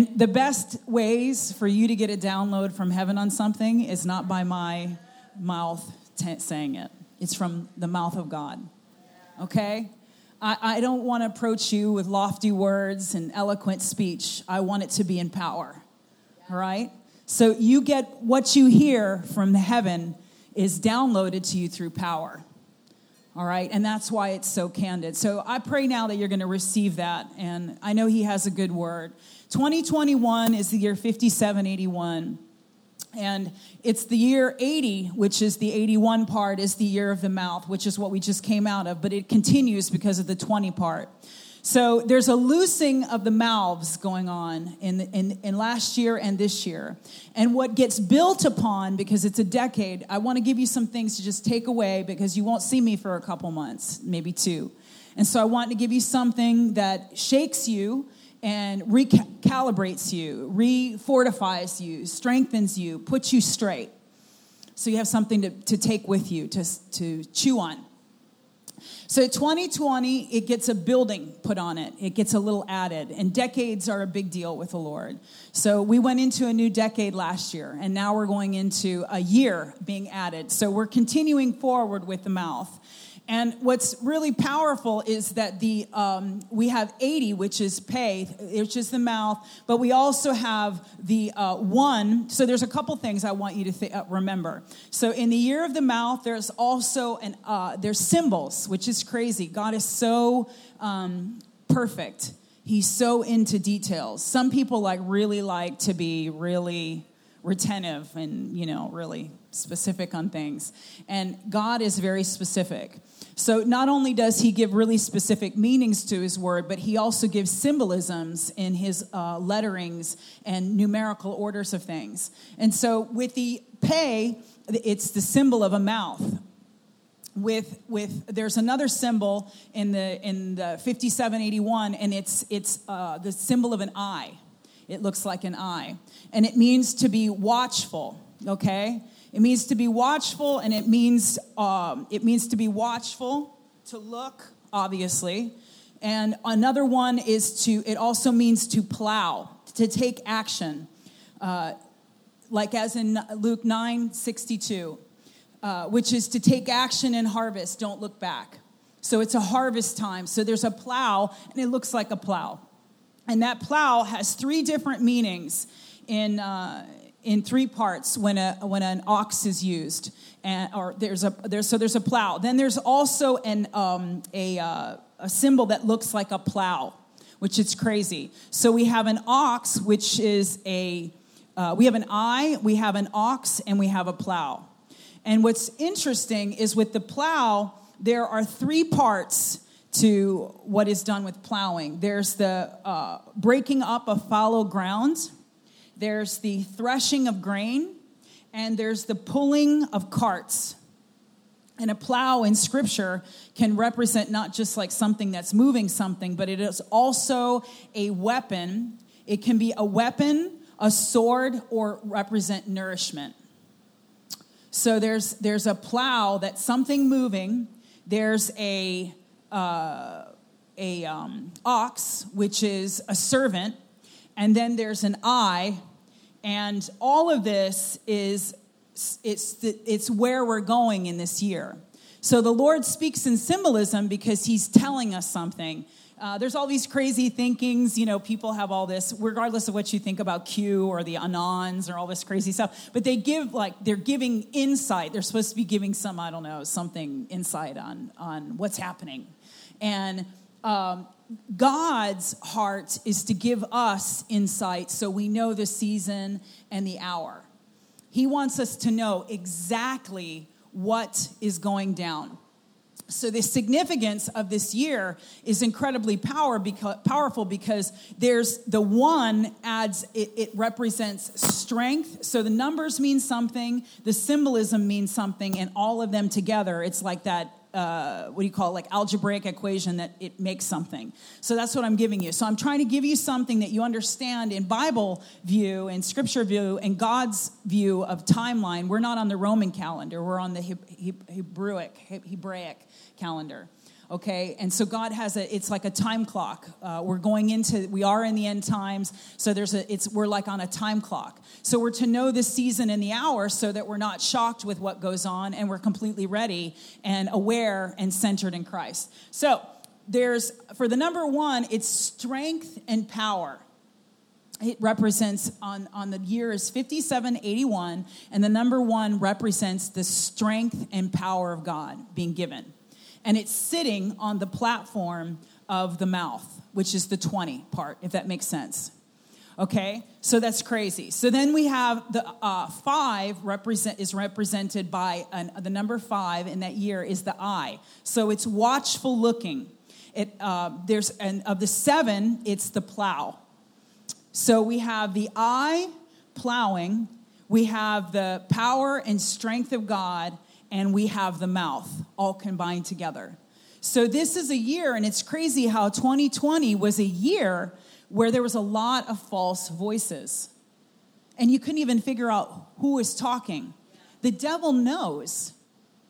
And the best ways for you to get a download from heaven on something is not by my mouth t- saying it, it's from the mouth of God. Okay? I, I don't want to approach you with lofty words and eloquent speech. I want it to be in power. All right? So you get what you hear from the heaven is downloaded to you through power. All right, and that's why it's so candid. So I pray now that you're going to receive that, and I know He has a good word. 2021 is the year 5781. And it's the year 80, which is the 81 part, is the year of the mouth, which is what we just came out of, but it continues because of the 20 part. So there's a loosing of the mouths going on in, in, in last year and this year. And what gets built upon, because it's a decade, I want to give you some things to just take away because you won't see me for a couple months, maybe two. And so I want to give you something that shakes you and recalibrates you, refortifies you, strengthens you, puts you straight. So you have something to, to take with you, to, to chew on. So 2020, it gets a building put on it. It gets a little added. And decades are a big deal with the Lord. So we went into a new decade last year, and now we're going into a year being added. So we're continuing forward with the mouth. And what's really powerful is that the um, we have 80, which is pay, which is the mouth, but we also have the uh, one. So there's a couple things I want you to th- uh, remember. So in the year of the mouth, there's also an uh, there's symbols, which is crazy. God is so um, perfect. He's so into details. Some people like really like to be really retentive and you know really specific on things and god is very specific so not only does he give really specific meanings to his word, but he also gives symbolisms in his uh, letterings and numerical orders of things. And so with the pay, it's the symbol of a mouth. With with there's another symbol in the in the 5781, and it's it's uh, the symbol of an eye. It looks like an eye, and it means to be watchful. Okay, it means to be watchful, and it means um, it means to be watchful, to look, obviously. And another one is to. It also means to plow, to take action, uh, like as in Luke nine sixty two, uh, which is to take action and harvest. Don't look back. So it's a harvest time. So there's a plow, and it looks like a plow, and that plow has three different meanings in. Uh, in three parts when a when an ox is used, and or there's a there's so there's a plow. Then there's also an um, a uh, a symbol that looks like a plow, which is crazy. So we have an ox, which is a uh, we have an eye, we have an ox, and we have a plow. And what's interesting is with the plow, there are three parts to what is done with plowing. There's the uh, breaking up of fallow ground there's the threshing of grain, and there's the pulling of carts. And a plow in scripture can represent not just like something that's moving something, but it is also a weapon. It can be a weapon, a sword, or represent nourishment. So there's there's a plow that's something moving. There's a uh, a um, ox, which is a servant, and then there's an eye, and all of this is it's, it's where we're going in this year. So the Lord speaks in symbolism because he's telling us something. Uh, there's all these crazy thinkings, you know, people have all this, regardless of what you think about Q or the Anons or all this crazy stuff, but they give like, they're giving insight. They're supposed to be giving some, I don't know, something insight on, on what's happening. And um, God's heart is to give us insight so we know the season and the hour. He wants us to know exactly what is going down. So, the significance of this year is incredibly power because, powerful because there's the one adds, it, it represents strength. So, the numbers mean something, the symbolism means something, and all of them together, it's like that uh, what do you call it, like algebraic equation that it makes something. So that's what I'm giving you. So I'm trying to give you something that you understand in Bible view and scripture view and God's view of timeline. We're not on the Roman calendar, we're on the Hebraic, Hebraic calendar. Okay? And so god has a it's like a time clock. Uh, we're going into we are in the end times so there's a it's we're like on a time clock. So we're to know the season and the hour so that we're not shocked with what goes on and we're completely ready and aware and centered in christ. So there's for the number one it's strength and power. It represents on, on the year is 5781 and the number one represents the strength and power of god being given and it's sitting on the platform of the mouth which is the 20 part if that makes sense. Okay? So that's crazy. So then we have the uh, five represent is represented by an, the number five in that year is the eye. So it's watchful looking. It uh, there's and of the seven it's the plow. So we have the eye plowing, we have the power and strength of God, and we have the mouth all combined together. So this is a year, and it's crazy how 2020 was a year where there was a lot of false voices. And you couldn't even figure out who was talking. The devil knows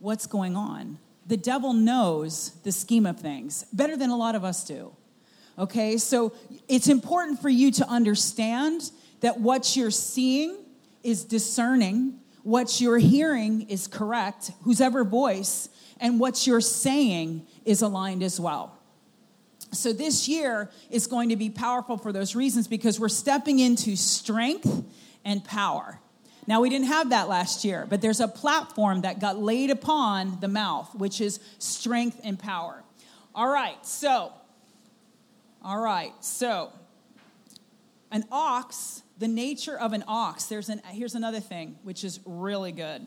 what's going on. The devil knows the scheme of things better than a lot of us do. Okay, so it's important for you to understand that what you're seeing is discerning, what you're hearing is correct, whosever voice, and what you're saying is aligned as well. So this year is going to be powerful for those reasons because we're stepping into strength and power. Now, we didn't have that last year, but there's a platform that got laid upon the mouth, which is strength and power. All right, so all right, so an ox, the nature of an ox, there's an, here's another thing which is really good.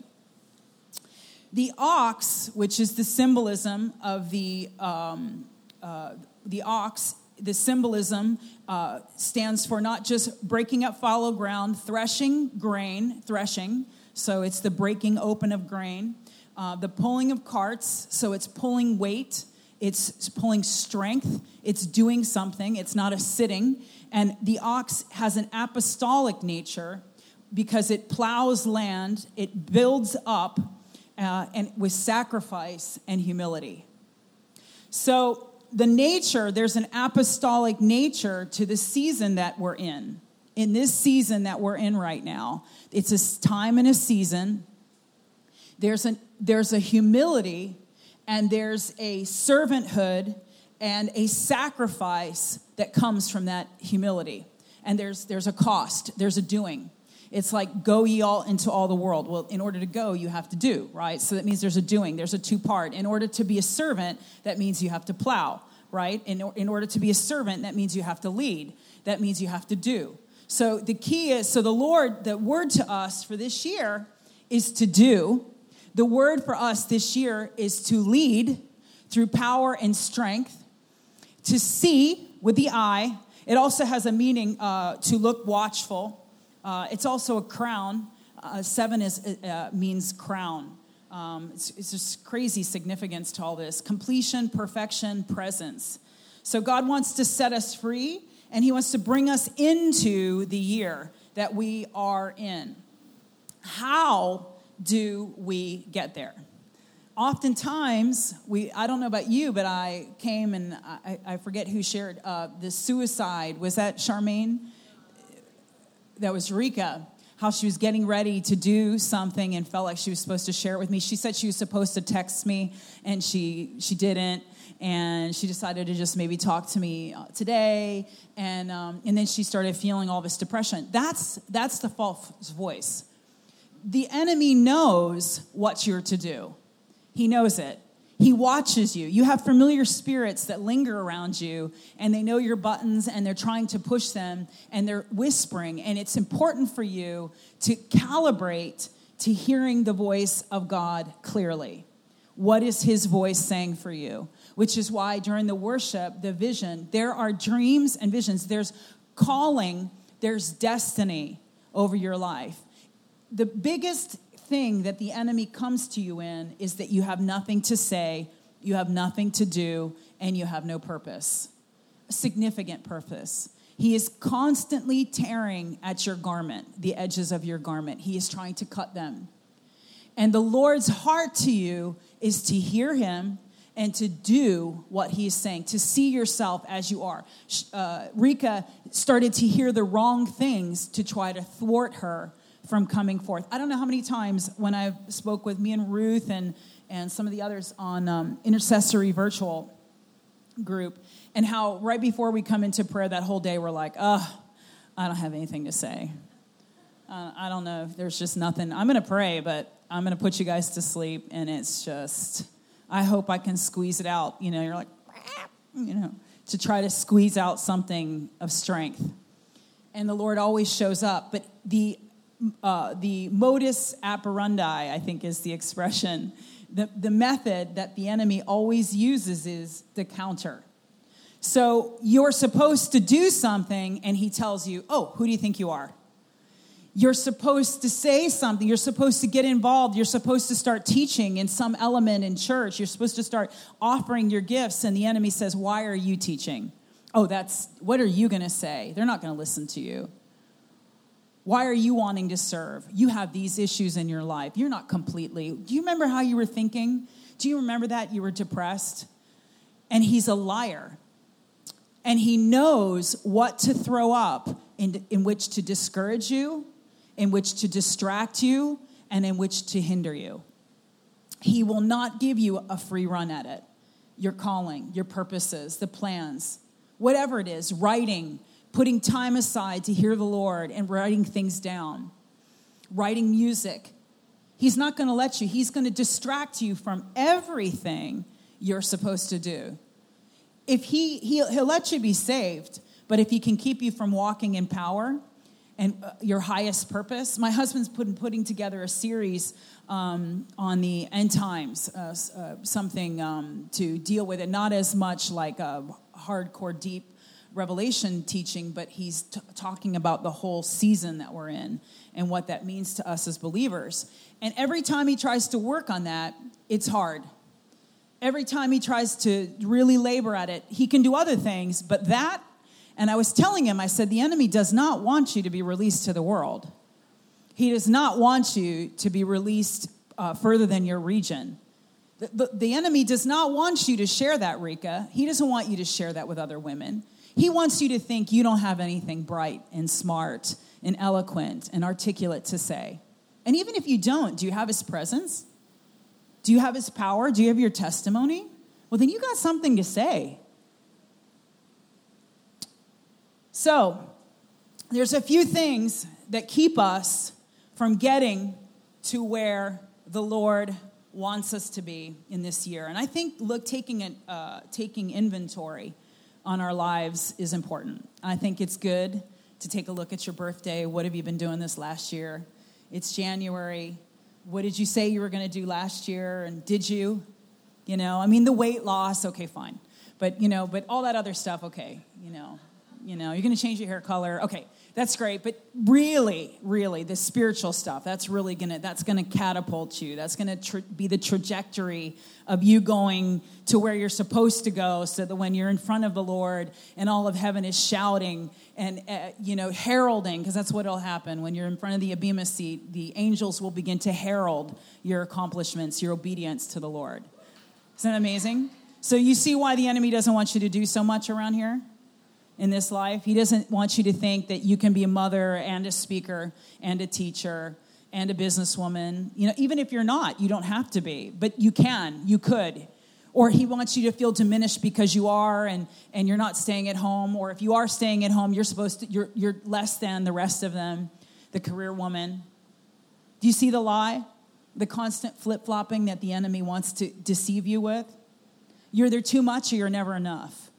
The ox, which is the symbolism of the, um, uh, the ox, the symbolism uh, stands for not just breaking up fallow ground, threshing grain, threshing, so it's the breaking open of grain, uh, the pulling of carts, so it's pulling weight, it's pulling strength, it's doing something, it's not a sitting. And the ox has an apostolic nature because it plows land, it builds up, uh, and with sacrifice and humility. So, the nature, there's an apostolic nature to the season that we're in. In this season that we're in right now, it's a time and a season. There's, an, there's a humility and there's a servanthood and a sacrifice that comes from that humility. And there's, there's a cost, there's a doing. It's like, go ye all into all the world. Well, in order to go, you have to do, right? So that means there's a doing, there's a two part. In order to be a servant, that means you have to plow, right? In, in order to be a servant, that means you have to lead, that means you have to do. So the key is so the Lord, the word to us for this year is to do the word for us this year is to lead through power and strength, to see with the eye. It also has a meaning uh, to look watchful. Uh, it's also a crown. Uh, seven is, uh, means crown. Um, it's, it's just crazy significance to all this completion, perfection, presence. So God wants to set us free and He wants to bring us into the year that we are in. How do we get there? Oftentimes, we, I don't know about you, but I came and I, I forget who shared uh, the suicide. Was that Charmaine? That was Rika how she was getting ready to do something and felt like she was supposed to share it with me. She said she was supposed to text me and she she didn't, and she decided to just maybe talk to me uh, today. And um, and then she started feeling all this depression. That's that's the false voice the enemy knows what you're to do. He knows it. He watches you. You have familiar spirits that linger around you, and they know your buttons, and they're trying to push them, and they're whispering. And it's important for you to calibrate to hearing the voice of God clearly. What is His voice saying for you? Which is why during the worship, the vision, there are dreams and visions. There's calling, there's destiny over your life the biggest thing that the enemy comes to you in is that you have nothing to say, you have nothing to do, and you have no purpose, a significant purpose. He is constantly tearing at your garment, the edges of your garment. He is trying to cut them. And the Lord's heart to you is to hear him and to do what he's saying, to see yourself as you are. Uh, Rika started to hear the wrong things to try to thwart her from coming forth. I don't know how many times when I spoke with me and Ruth and, and some of the others on um, intercessory virtual group, and how right before we come into prayer that whole day, we're like, oh, I don't have anything to say. Uh, I don't know. There's just nothing. I'm going to pray, but I'm going to put you guys to sleep, and it's just I hope I can squeeze it out. You know, you're like, you know, to try to squeeze out something of strength. And the Lord always shows up. But the, uh, the modus operandi, I think is the expression, the, the method that the enemy always uses is the counter. So you're supposed to do something, and he tells you, Oh, who do you think you are? You're supposed to say something. You're supposed to get involved. You're supposed to start teaching in some element in church. You're supposed to start offering your gifts. And the enemy says, Why are you teaching? Oh, that's what are you going to say? They're not going to listen to you. Why are you wanting to serve? You have these issues in your life. You're not completely. Do you remember how you were thinking? Do you remember that? You were depressed? And he's a liar. And he knows what to throw up in, in which to discourage you in which to distract you and in which to hinder you. He will not give you a free run at it. Your calling, your purposes, the plans, whatever it is, writing, putting time aside to hear the Lord and writing things down, writing music. He's not going to let you, he's going to distract you from everything you're supposed to do. If he, he'll, he'll let you be saved, but if he can keep you from walking in power, and uh, your highest purpose. My husband's putting putting together a series um, on the end times, uh, uh, something um, to deal with it, not as much like a hardcore, deep revelation teaching, but he's t- talking about the whole season that we're in and what that means to us as believers. And every time he tries to work on that, it's hard. Every time he tries to really labor at it, he can do other things, but that and I was telling him, I said, the enemy does not want you to be released to the world. He does not want you to be released uh, further than your region. The, the, the enemy does not want you to share that, Rika. He doesn't want you to share that with other women. He wants you to think you don't have anything bright and smart and eloquent and articulate to say. And even if you don't, do you have his presence? Do you have his power? Do you have your testimony? Well, then you got something to say. So, there's a few things that keep us from getting to where the Lord wants us to be in this year. And I think look, taking, an, uh, taking inventory on our lives is important. I think it's good to take a look at your birthday. What have you been doing this last year? It's January. What did you say you were going to do last year? And did you? You know, I mean, the weight loss, okay, fine. But, you know, but all that other stuff, okay, you know, you know, you're going to change your hair color. Okay, that's great. But really, really, the spiritual stuff, that's really to, that's to catapult you. That's tra- be the trajectory of you going to where you're supposed to go so that when you're in front of the Lord and all of heaven is shouting and, uh, you know, heralding, because that's what will happen. When you're in front of the Bema seat, the angels will begin to herald your accomplishments, your obedience to the Lord. Isn't that amazing? So you see why the enemy doesn't want you to do so much around here? In this life. He doesn't want you to think that you can be a mother and a speaker and a teacher and a businesswoman. You know, even if you're not, you don't have to be, but you can, you could. Or he wants you to feel diminished because you are and, and you're not staying at home. Or if you are staying at home, you're supposed to, you're, you're less than the rest of them, the career woman. Do you see the lie? The constant flip flopping that the enemy wants to deceive you with? You're either too much or you're never enough.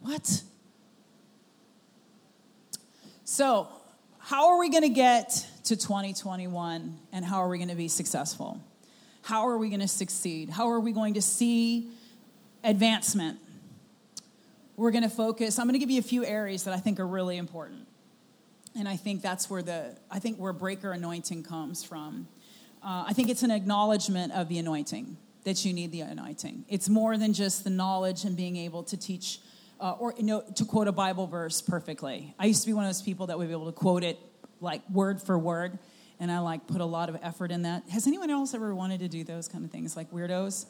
What? So, how are we going to get to 2021 and how are we going to be successful? How are we going to succeed? How are we going to see advancement? We're going to focus. I'm going to give you a few areas that I think are really important. And I think that's where the I think where breaker anointing comes from. Uh, I think it's an acknowledgement of the anointing that you need the anointing. It's more than just the knowledge and being able to teach uh, or you know, to quote a Bible verse perfectly. I used to be one of those people that would be able to quote it like word for word, and I like put a lot of effort in that. Has anyone else ever wanted to do those kind of things, like weirdos?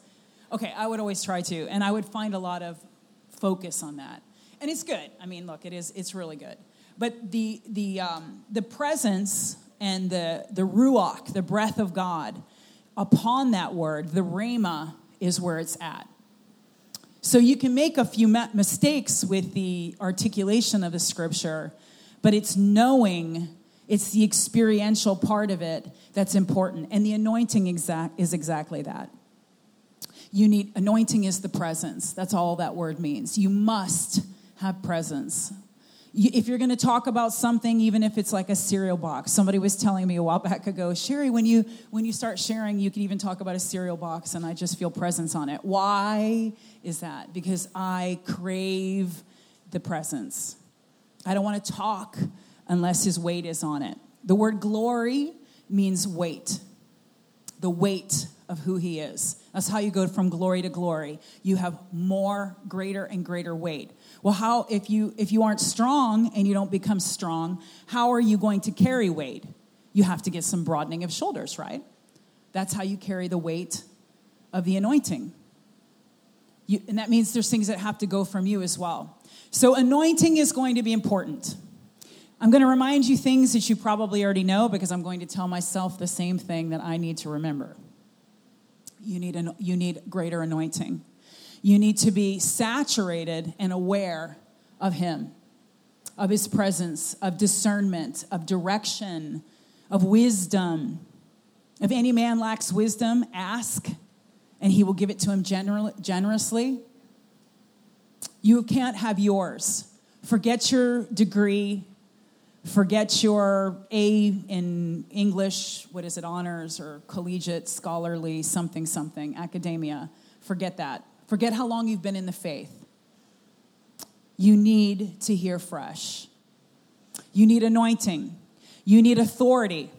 Okay, I would always try to, and I would find a lot of focus on that, and it's good. I mean, look, it is. It's really good. But the the um, the presence and the the ruach, the breath of God, upon that word, the rhema is where it's at. So you can make a few mistakes with the articulation of the scripture, but it's knowing, it's the experiential part of it that's important. And the anointing exact, is exactly that. You need, anointing is the presence. That's all that word means. You must have presence if you're going to talk about something even if it's like a cereal box somebody was telling me a while back ago sherry when you when you start sharing you can even talk about a cereal box and i just feel presence on it. Why is that? Because i crave the presence. I don't want to talk unless his weight is on it. The word glory means weight the weight of who he is. That's how you go from glory to glory. You have more greater and greater weight well, how if you if you aren't strong and you don't become strong, how are you going to carry weight? You have to get some broadening of shoulders, right? That's how you carry the weight of the anointing. You, and that means there's things that have to go from you as well. So anointing is going to be important. I'm going to remind you things that you probably already know because I'm going to tell myself the same thing that I need to remember. You need, an, you need greater anointing. You need to be saturated and aware of Him, of His presence, of discernment, of direction, of wisdom. If any man lacks wisdom, ask, and He will give it to him generously. You can't have yours. Forget your degree. Forget your A in English, what is it, honors or collegiate, scholarly, something, something, academia. Forget that. Forget how long you've been in the faith. You need to hear fresh. You need anointing. You need authority.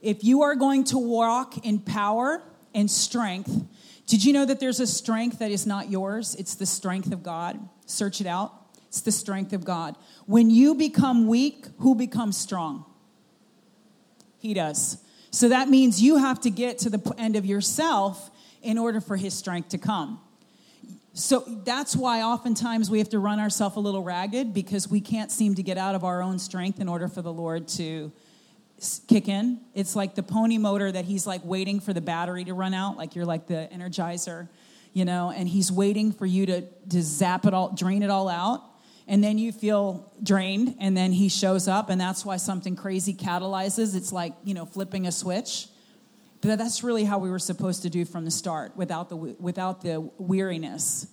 If you are going to walk in power and strength, did you know that there's a strength that is not yours? It's the strength of God. Search it out. It's the strength of God. When you become weak, who becomes strong? He does. So that means you have to get to the end of yourself in order for his strength to come. So that's why oftentimes we have to run ourselves a little ragged because we can't seem to get out of our own strength in order for the Lord to kick in. It's like the pony motor that he's like waiting for the battery to run out, like you're like the energizer, you know, and he's waiting for you to, to zap it all, drain it all out. And then you feel drained, and then he shows up, and that's why something crazy catalyzes. It's like, you know, flipping a switch but that's really how we were supposed to do from the start without the, without the weariness.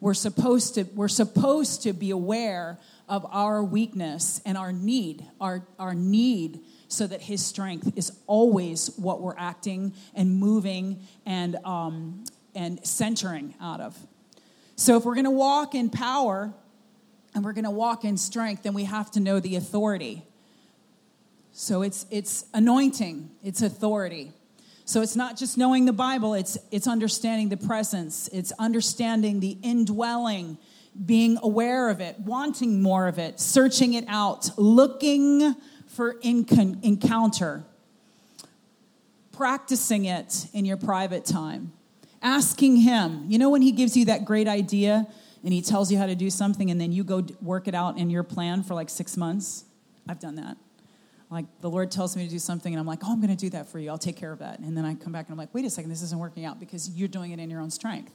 We're supposed, to, we're supposed to be aware of our weakness and our need, our, our need so that his strength is always what we're acting and moving and, um, and centering out of. So if we're going to walk in power and we're going to walk in strength, then we have to know the authority. So it's, it's anointing, it's authority. So it's not just knowing the Bible, it's, it's understanding the presence, it's understanding the indwelling, being aware of it, wanting more of it, searching it out, looking for encounter, practicing it in your private time, asking Him. You know, when He gives you that great idea and He tells you how to do something and then you go work it out in your plan for like six months? I've done that like the Lord tells me to do something and I'm like, oh, I'm going to do that for you. I'll take care of that. And then I come back and I'm like, wait a second, this isn't working out because you're doing it in your own strength.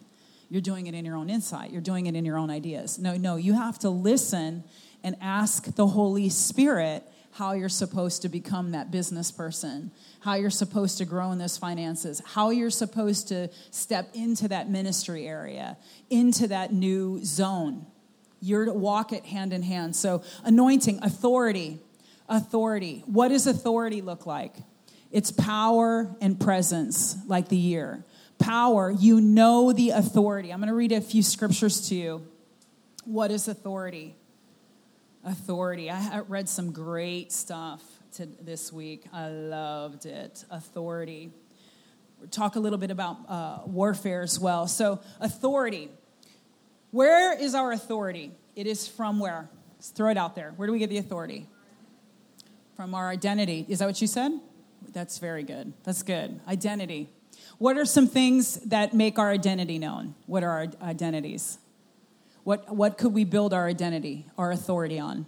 You're doing it in your own insight. You're doing it in your own ideas. No, no, you have to listen and ask the Holy Spirit how you're supposed to become that business person, how you're supposed to grow in those finances, how you're supposed to step into that ministry area, into that new zone. You're to walk it hand in hand. So, anointing, authority, authority. What does authority look like? It's power and presence, like the year. Power, you know the authority. I'm going to read a few scriptures to you. What is authority? Authority. I read some great stuff to this week. I loved it. Authority. We'll talk a little bit about uh, warfare as well. So, authority. Where is our authority? It is from where? Let's throw it out there. Where do we get the authority? From our identity. Is that what you said? That's very good. That's good. Identity. What are some things that make our identity known? What are our identities? What, what could we build our identity, our authority on?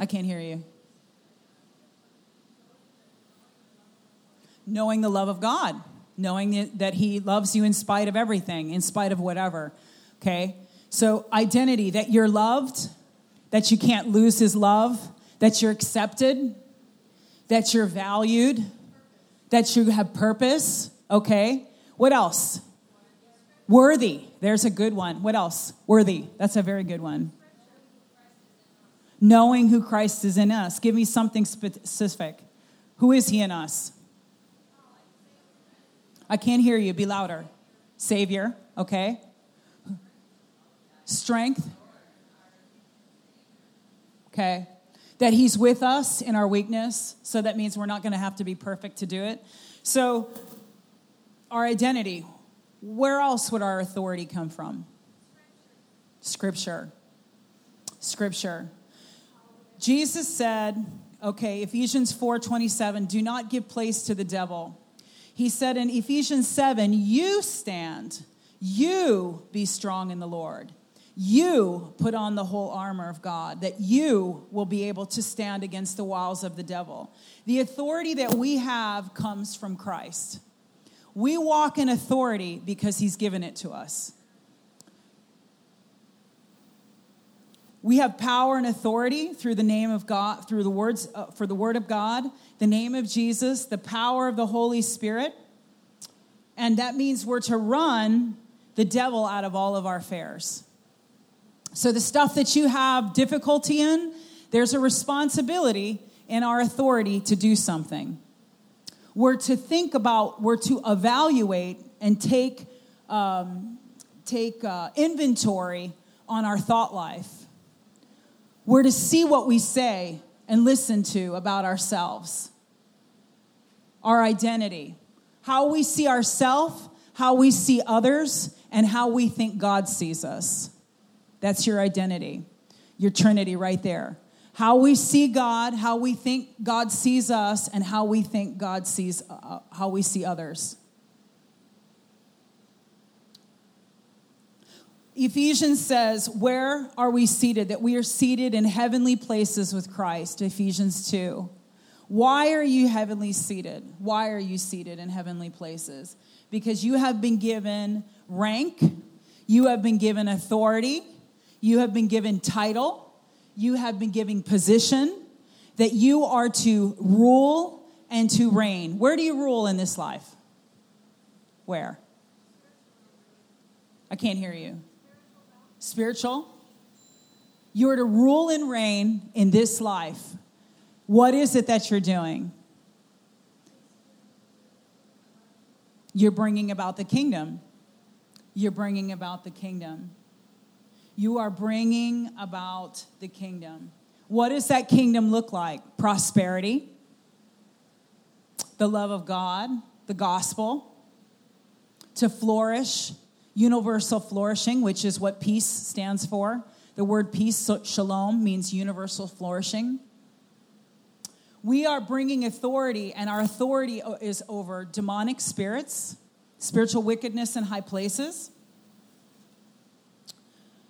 I can't hear you. Knowing the love of God, knowing that He loves you in spite of everything, in spite of whatever. Okay? So, identity that you're loved, that you can't lose His love, that you're accepted, that you're valued, that you have purpose. Okay? What else? Worthy. There's a good one. What else? Worthy. That's a very good one. Knowing who Christ is in us. Give me something specific. Who is he in us? I can't hear you. Be louder. Savior. Okay. Strength. Okay. That he's with us in our weakness. So that means we're not going to have to be perfect to do it. So, our identity. Where else would our authority come from? Scripture. Scripture. Jesus said, okay, Ephesians 4:27, do not give place to the devil. He said in Ephesians 7, you stand, you be strong in the Lord. You put on the whole armor of God, that you will be able to stand against the wiles of the devil. The authority that we have comes from Christ. We walk in authority because he's given it to us. We have power and authority through the name of God, through the words uh, for the word of God, the name of Jesus, the power of the Holy Spirit. And that means we're to run the devil out of all of our affairs. So the stuff that you have difficulty in, there's a responsibility in our authority to do something we're to think about, we're to evaluate and take, um, take uh, inventory on our thought life. We're to see what we say and listen to about ourselves, our identity, how we see ourselves, how we see others, and how we think God sees us. That's your identity, your Trinity right there how we see God, how we think God sees us, and how we think God sees, uh, how we see others. Ephesians says, Where are we seated? That we are seated in heavenly places with Christ. Ephesians 2. Why are you heavenly seated? Why are you seated in heavenly places? Because you have been given rank, you have been given authority, you have been given title, you have been given position, that you are to rule and to reign. Where do you rule in this life? Where? I can't hear you. Spiritual? You are to rule and reign in this life. What is it that you're doing? You're bringing about the kingdom. You're bringing about the kingdom. You are bringing about the kingdom. What does that kingdom look like? Prosperity, the love of God, the gospel, to flourish, universal flourishing, which is what peace stands for. The word peace, shalom, means universal flourishing. We are bringing authority, and our authority is over demonic spirits, spiritual wickedness in high places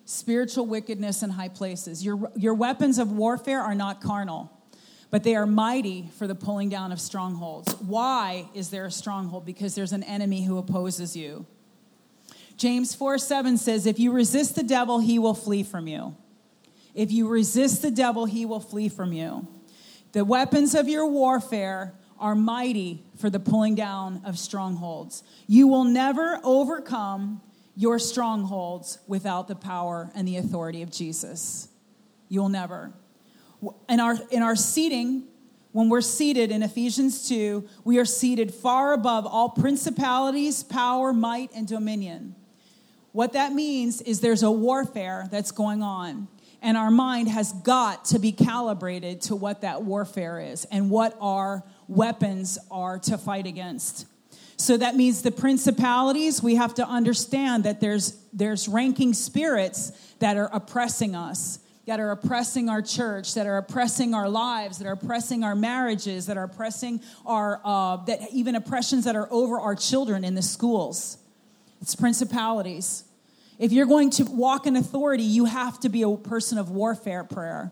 spiritual wickedness in high places. Your, your weapons of warfare are not carnal, but they are mighty for the pulling down of strongholds. Why is there a stronghold? Because there's an enemy who opposes you. James 4 7 says, If you resist the devil, he will flee from you. If you resist the devil, he will flee from you. The weapons of your warfare are mighty for the pulling down of strongholds. You will never overcome your strongholds without the power and the authority of Jesus. You'll never. In our, in our seating, when we're seated in Ephesians 2, we are seated far above all principalities, power, might, and dominion. What that means is there's a warfare that's going on, and our mind has got to be calibrated to what that warfare is and what our weapons are to fight against. So that means the principalities, we have to understand that there's, there's ranking spirits that are oppressing us. that are oppressing our church, that are oppressing our lives, that are oppressing our marriages, that are oppressing our, uh, that even oppressions that are over our children in the schools. It's principalities. If you're going to walk in authority, you have to be a person of warfare prayer.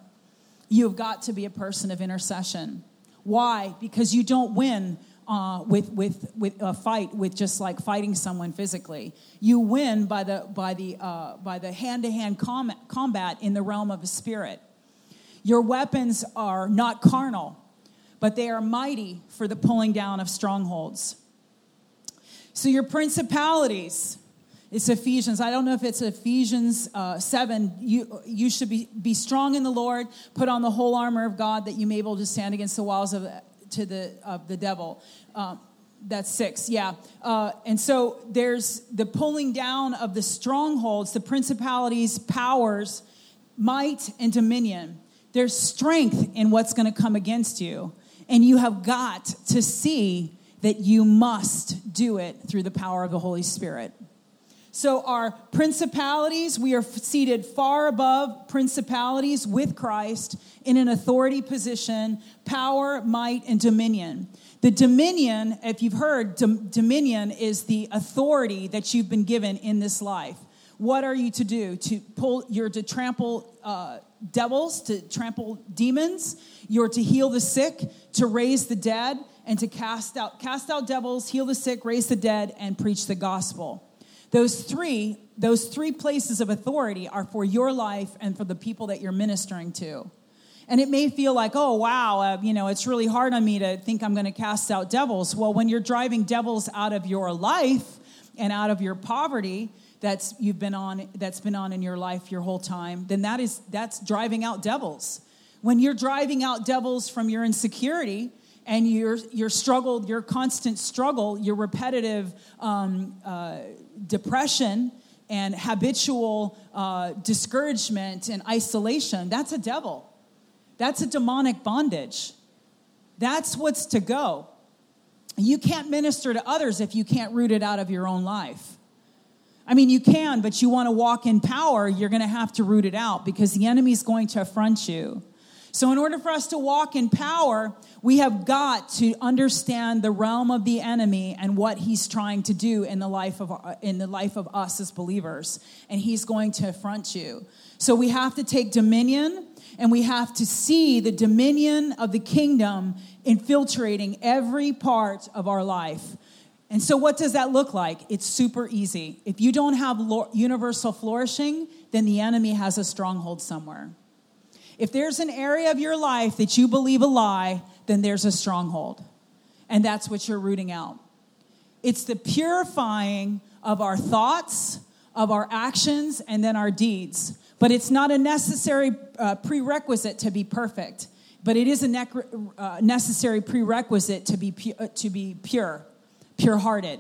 You've got to be a person of intercession. Why? Because you don't win uh, with, with, with a fight with just like fighting someone physically. You win by the, by the, uh, by the hand-to-hand combat in the realm of the spirit. Your weapons are not carnal, but they are mighty for the pulling down of strongholds. So your principalities, it's Ephesians. I don't know if it's Ephesians uh, 7. You, you should be, be strong in the Lord, put on the whole armor of God that you may be able to stand against the walls of to the of the devil. Um, that's six, yeah. Uh, and so there's the pulling down of the strongholds, the principalities, powers, might, and dominion. There's strength in what's going to come against you. And you have got to see that you must do it through the power of the Holy Spirit. So, our principalities, we are seated far above principalities with Christ in an authority position, power, might, and dominion. The dominion, if you've heard, dom- dominion is the authority that you've been given in this life. What are you to do? To pull, you're to trample uh, devils, to trample demons. You're to heal the sick, to raise the dead, and to cast out cast out devils, heal the sick, raise the dead, and preach the gospel. Those three, those three places of authority are for your life and for the people that you're ministering to. And it may feel like, oh, wow, uh, you know, it's really hard on me to think I'm going to cast out devils. Well, when you're driving devils out of your life and out of your poverty, that's you've been on that's been on in your life your whole time then that is that's driving out devils when you're driving out devils from your insecurity and your your struggle your constant struggle your repetitive um, uh, depression and habitual uh, discouragement and isolation, that's a devil. That's a demonic bondage. That's what's to go. You can't minister to others if you can't root it out of your own life. I mean, you can, but you want to walk in power, you're going to have to root it out because the enemy's going to affront you. So, in order for us to walk in power, we have got to understand the realm of the enemy and what he's trying to do in the life of in the life of us as believers, and he's going to affront you. So, we have to take dominion, and we have to see the dominion of the kingdom infiltrating every part of our life. And so, what does that look like? It's super easy. If you don't have universal flourishing, then the enemy has a stronghold somewhere. If there's an area of your life that you believe a lie, then there's a stronghold. And that's what you're rooting out. It's the purifying of our thoughts, of our actions, and then our deeds. But it's not a necessary uh, prerequisite to be perfect, but it is a ne- uh, necessary prerequisite to be, pu- uh, to be pure, pure hearted.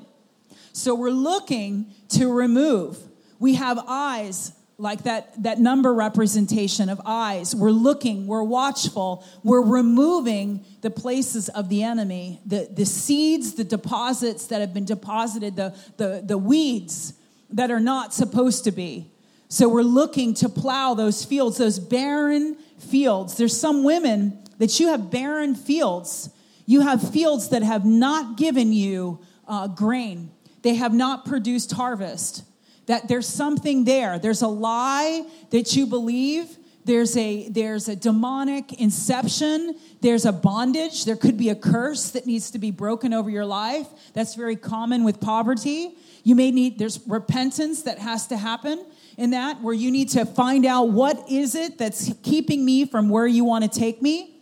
So we're looking to remove. We have eyes like that, that number representation of eyes. We're looking, we're watchful, we're removing the places of the enemy, the, the seeds, the deposits that have been deposited, the, the, the weeds that are not supposed to be. So we're looking to plow those fields, those barren fields. There's some women that you have barren fields. You have fields that have not given you uh, grain, they have not produced harvest that there's something there. There's a lie that you believe. There's a, there's a demonic inception. There's a bondage. There could be a curse that needs to be broken over your life. That's very common with poverty. You may need, there's repentance that has to happen in that, where you need to find out what is it that's keeping me from where you want to take me?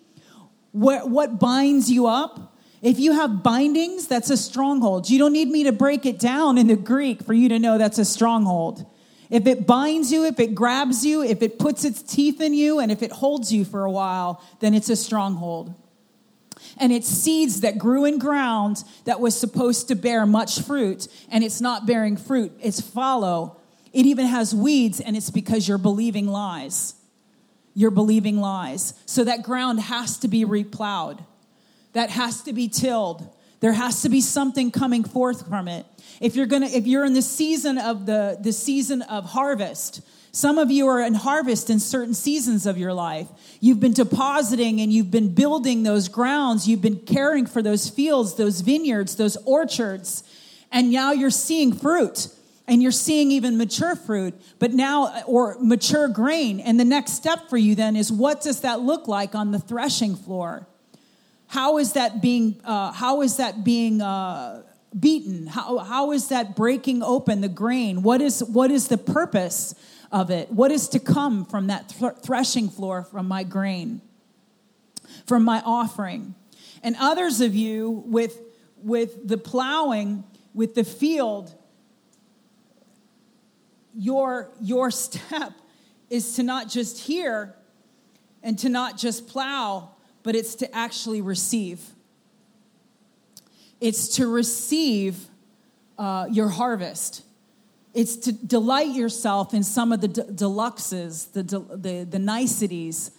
What, what binds you up? If you have bindings, that's a stronghold. You don't need me to break it down in the Greek for you to know that's a stronghold. If it binds you, if it grabs you, if it puts its teeth in you, and if it holds you for a while, then it's a stronghold. And it's seeds that grew in ground that was supposed to bear much fruit, and it's not bearing fruit. It's follow. It even has weeds, and it's because you're believing lies. You're believing lies. So that ground has to be replowed that has to be tilled. There has to be something coming forth from it. If you're gonna, if you're in the season of the, the season of harvest, Some of you are in harvest in certain seasons of your life. You've been depositing and you've been building those grounds. You've been caring for those fields, those vineyards, those orchards. And now you're seeing fruit and you're seeing even mature fruit, but now, or mature grain. And the next step for you then is what does that look like on the threshing floor? How is that being, uh, how is that being, uh, beaten? How, how is that breaking open the grain? What is, what is the purpose of it? What is to come from that th- threshing floor from my grain, from my offering? And others of you with, with the plowing, with the field, your, your step is to not just hear and to not just plow, but it's to actually receive. It's to receive uh, your harvest. It's to delight yourself in some of the de- deluxes, the, de- the, the niceties,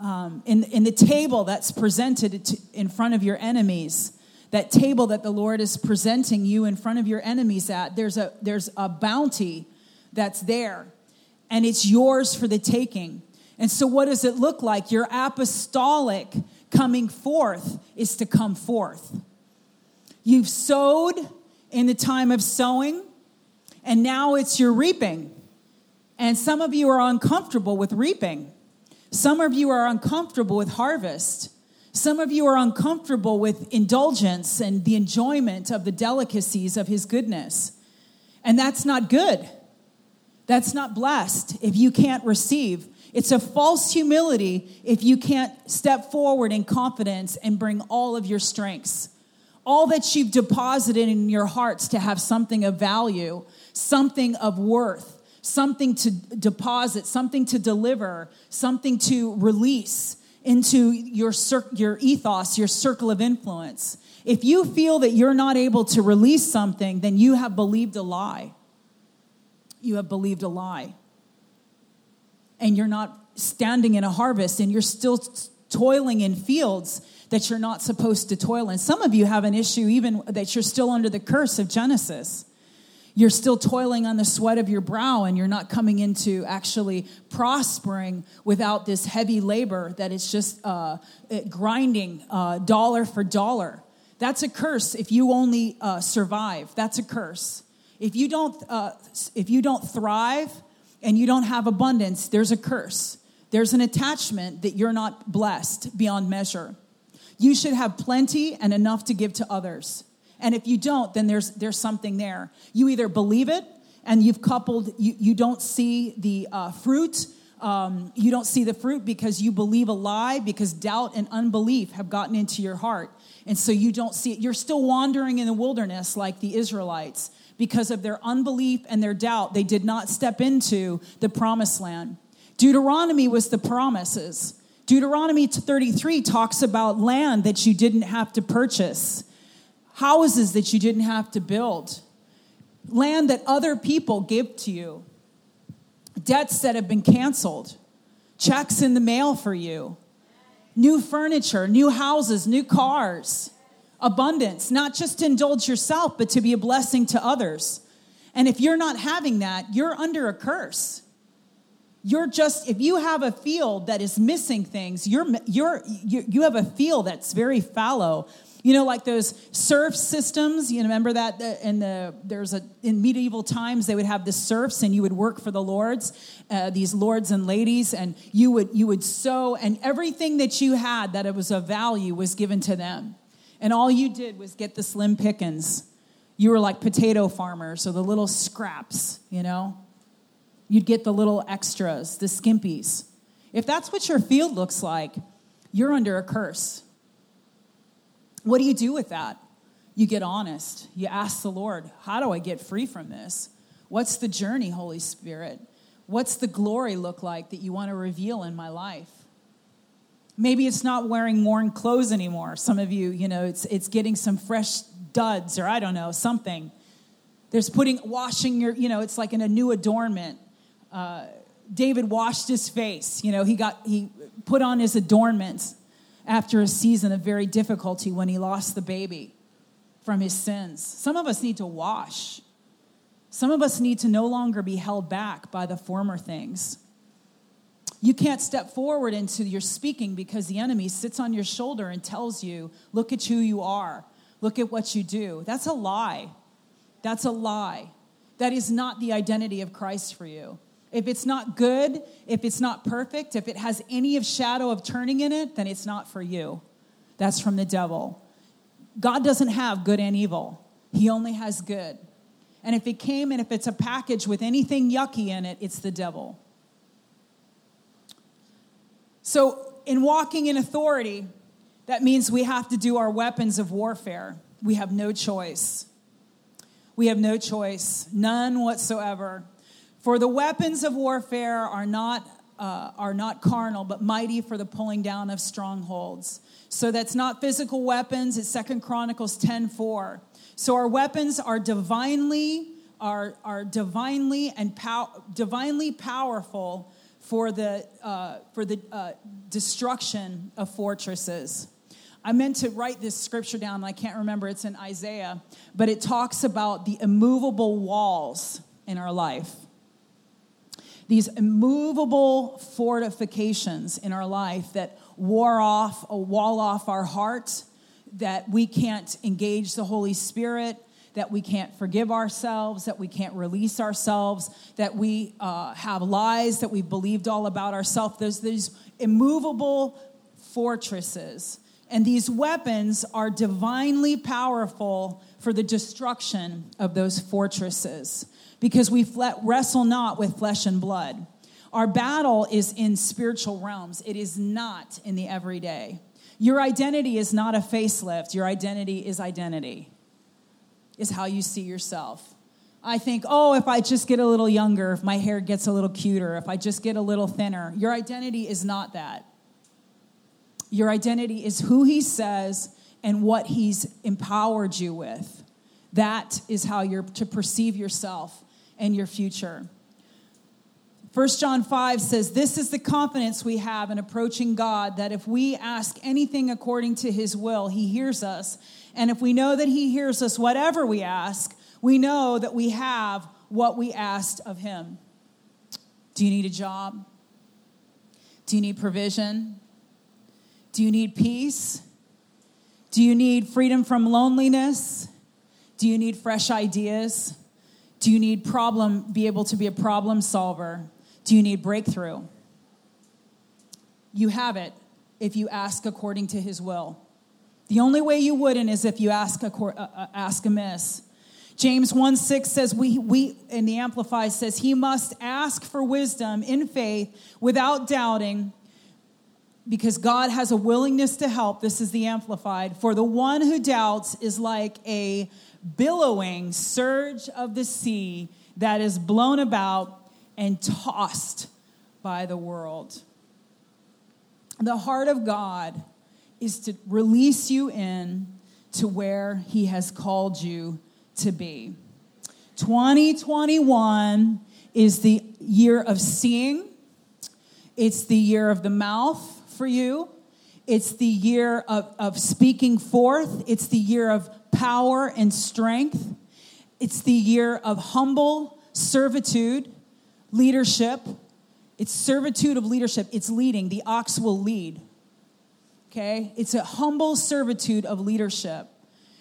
um, in, in the table that's presented to, in front of your enemies. That table that the Lord is presenting you in front of your enemies at, there's a, there's a bounty that's there, and it's yours for the taking. And so, what does it look like? Your apostolic coming forth is to come forth. You've sowed in the time of sowing, and now it's your reaping. And some of you are uncomfortable with reaping. Some of you are uncomfortable with harvest. Some of you are uncomfortable with indulgence and the enjoyment of the delicacies of His goodness. And that's not good. That's not blessed if you can't receive. It's a false humility if you can't step forward in confidence and bring all of your strengths all that you've deposited in your hearts to have something of value, something of worth, something to deposit, something to deliver, something to release into your, your ethos, your circle of influence. If you feel that you're not able to release something, then you have believed a lie. You have believed a lie. And you're not standing in a harvest and you're still toiling in fields that you're not supposed to toil in. Some of you have an issue even that you're still under the curse of Genesis. You're still toiling on the sweat of your brow and you're not coming into actually prospering without this heavy labor that is just uh, grinding uh, dollar for dollar. That's a curse if you only uh, survive. That's a curse. If you don't, uh, if you don't thrive and you don't have abundance, there's a curse. There's an attachment that you're not blessed beyond measure. You should have plenty and enough to give to others. And if you don't, then there's, there's something there. You either believe it and you've coupled, you, you don't see the uh, fruit. Um, you don't see the fruit because you believe a lie, because doubt and unbelief have gotten into your heart. And so you don't see it. You're still wandering in the wilderness like the Israelites because of their unbelief and their doubt. They did not step into the promised land. Deuteronomy was the promises. Deuteronomy 33 talks about land that you didn't have to purchase, houses that you didn't have to build, land that other people give to you, debts that have been canceled, checks in the mail for you, new furniture, new houses, new cars, abundance, not just to indulge yourself, but to be a blessing to others. And if you're not having that, you're under a curse. You're just if you have a field that is missing things you're you're you, have a field that's very fallow. You know like those serf systems you remember that in the there's a in medieval times they would have the serfs and you would work for the lords uh, these lords and ladies and you would you would sow and everything that you had that it was of value was given to them and all you did was get the slim pickings you were like potato farmers or the little scraps you know You'd get the little extras, the skimpies. If that's what your field looks like, you're under a curse. What do you do with that? You get honest. You ask the Lord, How do I get free from this? What's the journey, Holy Spirit? What's the glory look like that you want to reveal in my life? Maybe it's not wearing worn clothes anymore. Some of you, you know, it's, it's getting some fresh duds or I don't know, something. There's putting, washing your, you know, it's like in a new adornment. Uh, David washed his face. You know, he got he put on his adornments after a season of very difficulty when he lost the baby from his sins. Some of us need to wash. Some of us need to no longer be held back by the former things. You can't step forward into your speaking because the enemy sits on your shoulder and tells you, Look at who you are, look at what you do. That's a lie. That's a lie. That is not the identity of Christ for you. If it's not good, if it's not perfect, if it has any of shadow of turning in it, then it's not for you. That's from the devil. God doesn't have good and evil. He only has good. And if it came and if it's a package with anything yucky in it, it's the devil. So, in walking in authority, that means we have to do our weapons of warfare. We have no choice. We have no choice, none whatsoever. For the weapons of warfare are not, uh, are not carnal, but mighty for the pulling down of strongholds. So that's not physical weapons, it's Second Chronicles 10 4. So our weapons are divinely, are, are divinely and pow- divinely powerful for the, uh, for the uh, destruction of fortresses. I meant to write this scripture down, I can't remember, it's in Isaiah, but it talks about the immovable walls in our life. These immovable fortifications in our life that war off, a wall off our heart, that we can't engage the Holy Spirit, that we can't forgive ourselves, that we can't release ourselves, that we uh, have lies that we've believed all about ourselves. There's these immovable fortresses. And these weapons are divinely powerful for the destruction of those fortresses because we wrestle not with flesh and blood. Our battle is in spiritual realms, it is not in the everyday. Your identity is not a facelift, your identity is identity is how you see yourself. I think, oh, if I just get a little younger, if my hair gets a little cuter, if I just get a little thinner. Your identity is not that. Your identity is who He says and what He's empowered you with. That is how you're to perceive yourself and your future. 1 John 5 says, This is the confidence we have in approaching God that if we ask anything according to his will, he hears us. And if we know that he hears us, whatever we ask, we know that we have what we asked of him. Do you need a job? Do you need provision? Do you need peace? Do you need freedom from loneliness? Do you need fresh ideas? Do you need problem be able to be a problem solver? Do you need breakthrough? You have it if you ask according to his will. The only way you wouldn't is if you ask, uh, uh, ask amiss. James 1 6 says, we, we, in the Amplified says, he must ask for wisdom in faith without doubting, because God has a willingness to help. This is the Amplified. For the one who doubts is like a billowing surge of the sea that is blown about and tossed by the world. The heart of God is to release you in to where He has called you to be. 2021 is the year of seeing, it's the year of the mouth for you, it's the year of, of speaking forth, it's the year of power and strength, it's the year of humble servitude leadership. It's servitude of leadership. It's leading. The ox will lead. Okay? It's a humble servitude of leadership.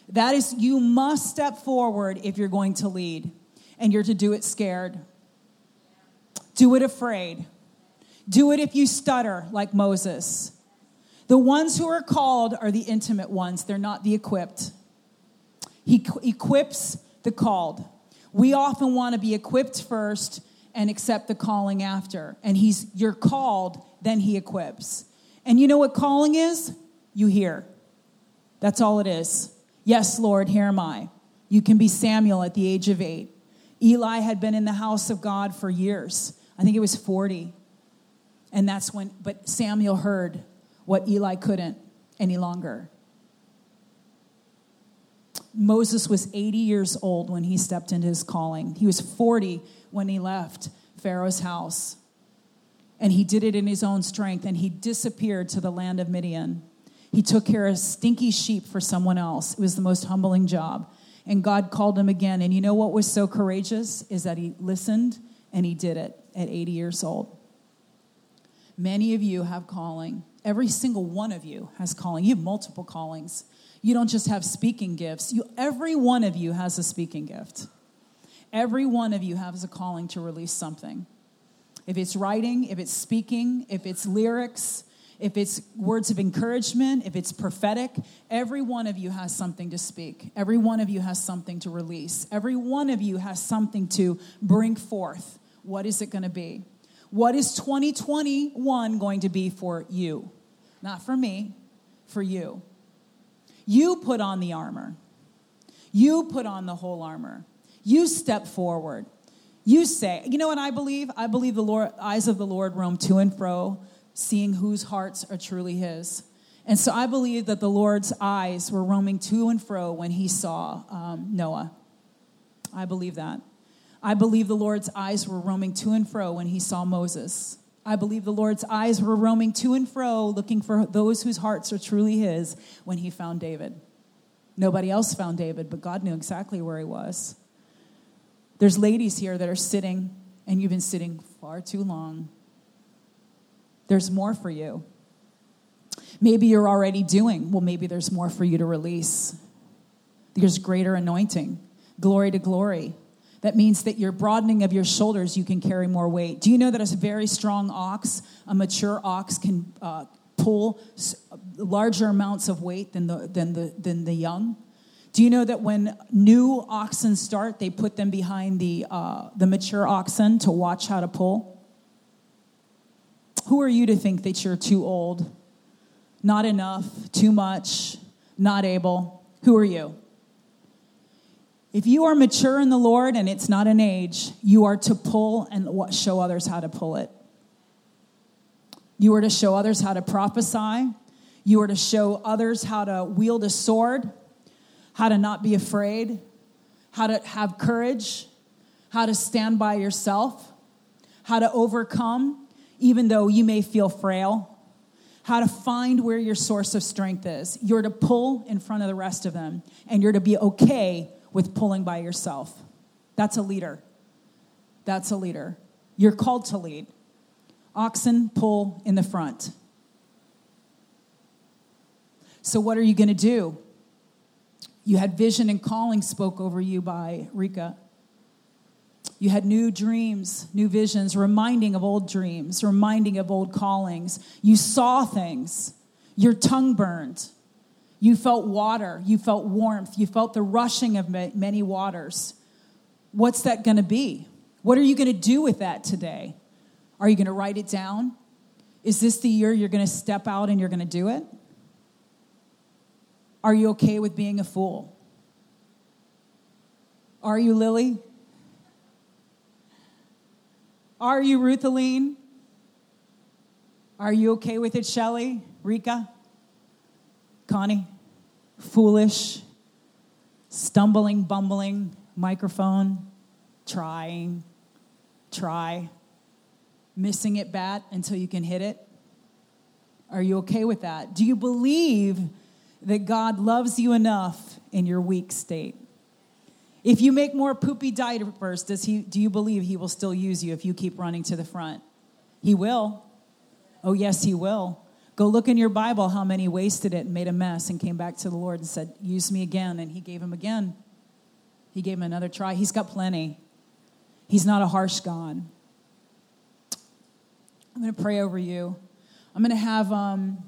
That is, you must step forward if you're going to lead, and you're to do it scared. Do it afraid. Do it if you stutter, like Moses. The ones who are called are the intimate ones, they're not the equipped. He equips the called. We often want to be equipped first and accept the calling after. And he's you're called, then he equips. And you know what calling is? You hear. That's all it is. Yes, Lord, here am I. You can be Samuel at the age of eight. Eli had been in the house of God for years. I think it was 40. And that's when, but Samuel heard what Eli couldn't any longer. Moses was 80 years old when he stepped into his calling. He was 40 when he left Pharaoh's house. And he did it in his own strength, and he disappeared to the land of Midian. He took care of stinky sheep for someone else. It was the most humbling job. and God called him again. And you know what was so courageous? Is that he listened and he did it at 80 years old. Many of you have calling. Every single one of you has calling. You have multiple callings. You don't just have speaking gifts. You, every one of you has a speaking gift. Every one of you has a calling to release something. If it's writing, if it's speaking, if it's lyrics, if it's words of encouragement, if it's prophetic, every one of you has something to speak. Every one of you has something to release. Every one of you has something to bring forth. What is it going to be? What is 2021 going to be for you? Not for me, for you. You put on the armor. You put on the whole armor. You step forward. You say, you know what I believe? I believe the Lord, eyes of the Lord roam to and fro, seeing whose hearts are truly His. And so I believe that the Lord's eyes were roaming to and fro when He saw um, Noah. I believe that. I believe the Lord's eyes were roaming to and fro when He saw Moses. I believe the Lord's eyes were roaming to and fro, looking for those whose hearts are truly His when He found David. Nobody else found David, but God knew exactly where He was. There's ladies here that are sitting, and you've been sitting far too long. There's more for you. Maybe you're already doing, well, maybe there's more for you to release. There's greater anointing, glory to glory. That means that you're broadening of your shoulders, you can carry more weight. Do you know that a very strong ox, a mature ox, can uh, pull larger amounts of weight than the, than, the, than the young? Do you know that when new oxen start, they put them behind the, uh, the mature oxen to watch how to pull? Who are you to think that you're too old, not enough, too much, not able? Who are you? If you are mature in the Lord and it's not an age, you are to pull and show others how to pull it. You are to show others how to prophesy. You are to show others how to wield a sword how to not be afraid, how to have courage, how to stand by yourself, how to overcome, even though you may feel frail, how to find where your source of strength is. You're to pull in front of the rest of them, and you're to be okay with pulling by yourself. That's a leader. That's a leader. You're called to lead. Oxen pull in the front. So, what are you going to do? You had vision and calling spoke over you by Rika. You had new dreams, new visions, reminding of old dreams, reminding of old callings. You saw things. Your tongue burned. You felt water. You felt warmth. You felt the rushing of many waters. What's that going to be? What are you going to do with that today? Are you going to write it down? Is this the year you're going to step out and you're going to do it? Are you okay with being a fool? Are you Lily? Are you Ruthaline? Are you okay with it, Shelly? Rika? Connie? Foolish? Stumbling, bumbling, microphone? Trying? Try? Missing it bat until you can hit it? Are you okay with that? Do you believe that God loves you enough in your weak state. If you make more poopy diapers, does he, do you believe he will still use you if you keep running to the front? He will. Oh, yes, he will. Go look in your Bible how many wasted it and made a mess and came back to the Lord and said, Use me again. And he gave him again. He gave him another try. He's got plenty. He's not a harsh God. I'm going to pray over you. I'm going to have. Um,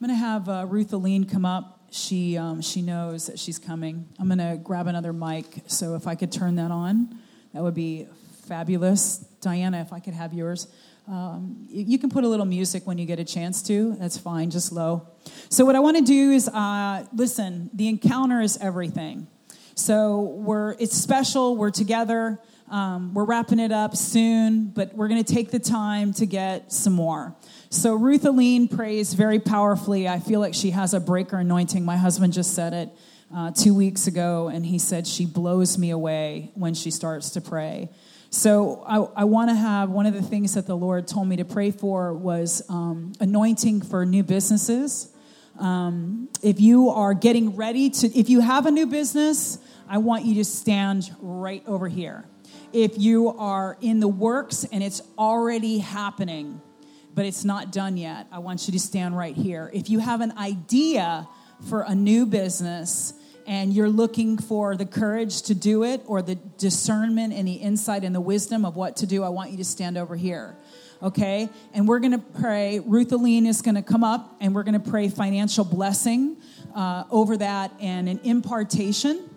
I'm going to have uh, Ruth Aline come up. She, um, she knows that she's coming. I'm going to grab another mic. So if I could turn that on, that would be fabulous. Diana, if I could have yours. Um, you can put a little music when you get a chance to. That's fine, just low. So, what I want to do is uh, listen, the encounter is everything. So, we're, it's special, we're together. Um, we're wrapping it up soon, but we're going to take the time to get some more. So Ruth Aline prays very powerfully. I feel like she has a breaker anointing. My husband just said it uh, two weeks ago, and he said she blows me away when she starts to pray. So I, I want to have one of the things that the Lord told me to pray for was um, anointing for new businesses. Um, if you are getting ready to, if you have a new business, I want you to stand right over here. If you are in the works and it's already happening, but it's not done yet, I want you to stand right here. If you have an idea for a new business, and you're looking for the courage to do it or the discernment and the insight and the wisdom of what to do, I want you to stand over here. Okay? And we're to pray. Ruth Aline is to come up and we're to pray financial blessing uh, over that and an impartation.